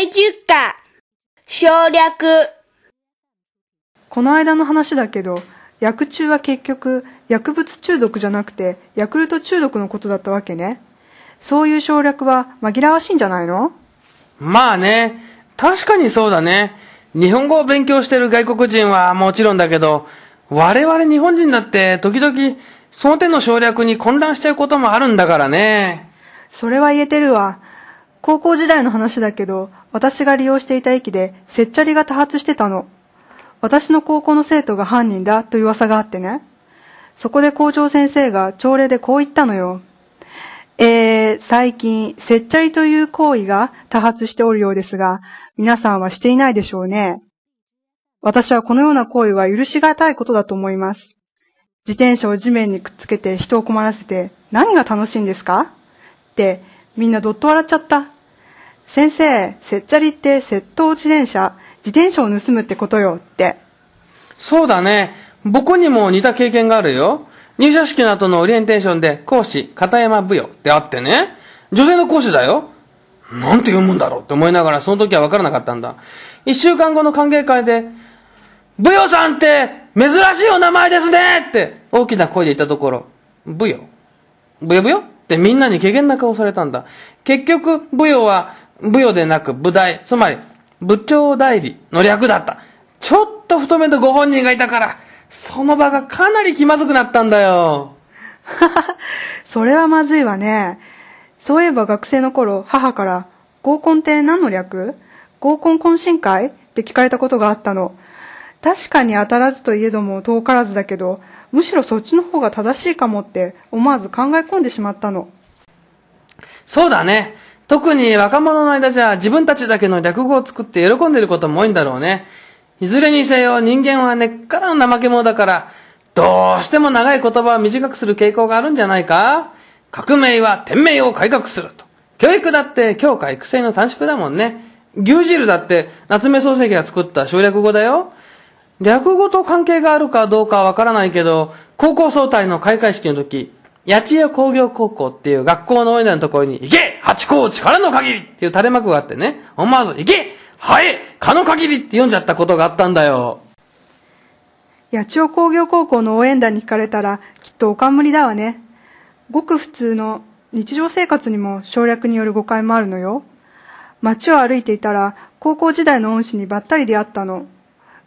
第10課、省略。この間の話だけど、薬中は結局、薬物中毒じゃなくて、ヤクルト中毒のことだったわけね。そういう省略は紛らわしいんじゃないの？まあね、確かにそうだね。日本語を勉強してる外国人はもちろんだけど、我々日本人だって時々その手の省略に混乱しちゃうこともあるんだからね。それは言えてるわ。高校時代の話だけど、私が利用していた駅で、せっちゃりが多発してたの。私の高校の生徒が犯人だという噂があってね。そこで校長先生が朝礼でこう言ったのよ。えー、最近、せっちゃりという行為が多発しておるようですが、皆さんはしていないでしょうね。私はこのような行為は許しがたいことだと思います。自転車を地面にくっつけて人を困らせて何が楽しいんですか？ってみんなどっと笑っちゃった。先生、せっちゃりって窃盗自転車、自転車を盗むってことよって。そうだね。僕にも似た経験があるよ。入社式の後のオリエンテーションで講師、片山舞踊ってあってね。女性の講師だよ。なんて読むんだろうって思いながらその時は分からなかったんだ。一週間後の歓迎会で、ブヨさんって珍しいお名前ですねって大きな声で言ったところ、ブヨブヨブヨってみんなに怪げな顔されたんだ。結局、ブヨはブヨでなく部代、つまり部長代理の略だった。ちょっと太めのご本人がいたから、その場がかなり気まずくなったんだよ。それはまずいわね。そういえば学生の頃、母から、合コンって何の略？合コン懇親会？って聞かれたことがあったの。確かに当たらずといえども遠からずだけど、むしろそっちの方が正しいかもって思わず考え込んでしまったの。そうだね。特に若者の間じゃ自分たちだけの略語を作って喜んでいることも多いんだろうね。いずれにせよ人間は根っからの怠け者だから、どうしても長い言葉を短くする傾向があるんじゃないか革命は天命を改革すると。教育だって教科育成の短縮だもんね。牛汁だって夏目漱石が作った省略語だよ。略語と関係があるかどうかはわからないけど、高校総体の開会式の時、八千代工業高校っていう学校の応援団のところに、行け八校力の限りっていう垂れ幕があってね、思わず、行けはい蚊の限りって読んじゃったことがあったんだよ。八千代工業高校の応援団に聞かれたら、きっとお冠だわね。ごく普通の日常生活にも省略による誤解もあるのよ。街を歩いていたら、高校時代の恩師にばったり出会ったの。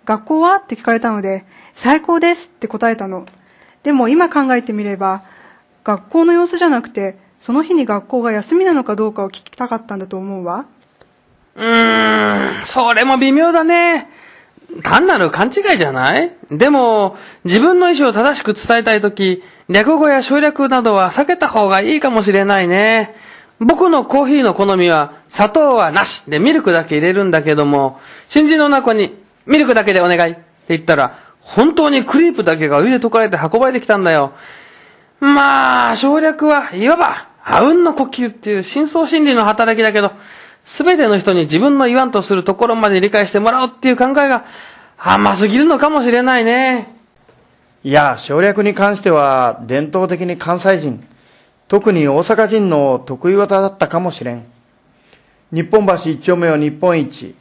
学校は？って聞かれたので、最高ですって答えたの。でも今考えてみれば、学校の様子じゃなくて、その日に学校が休みなのかどうかを聞きたかったんだと思うわ。うーん、それも微妙だね。単なる勘違いじゃない？でも、自分の意思を正しく伝えたいとき、略語や省略などは避けた方がいいかもしれないね。僕のコーヒーの好みは、砂糖はなしでミルクだけ入れるんだけども、新人の中にミルクだけでお願いって言ったら、本当にクリープだけがお湯で溶かれて運ばれてきたんだよ。まあ、省略はいわば、あうんの呼吸っていう深層心理の働きだけど、すべての人に自分の言わんとするところまで理解してもらおうっていう考えが甘すぎるのかもしれないね。いや、省略に関しては伝統的に関西人、特に大阪人の得意技だったかもしれん。日本橋一丁目は日本一、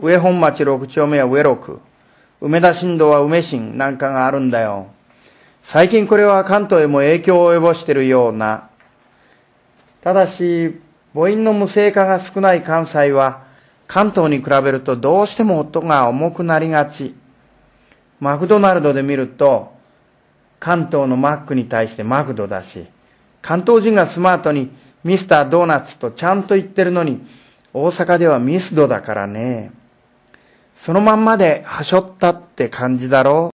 上本町六丁目は上六、梅田新道は梅新なんかがあるんだよ。最近これは関東へも影響を及ぼしているような。ただし、母音の無声化が少ない関西は、関東に比べるとどうしても音が重くなりがち。マクドナルドで見ると、関東のマックに対してマクドだし、関東人がスマートにミスタードーナツとちゃんと言ってるのに、大阪ではミスドだからね。そのまんまではしょったって感じだろう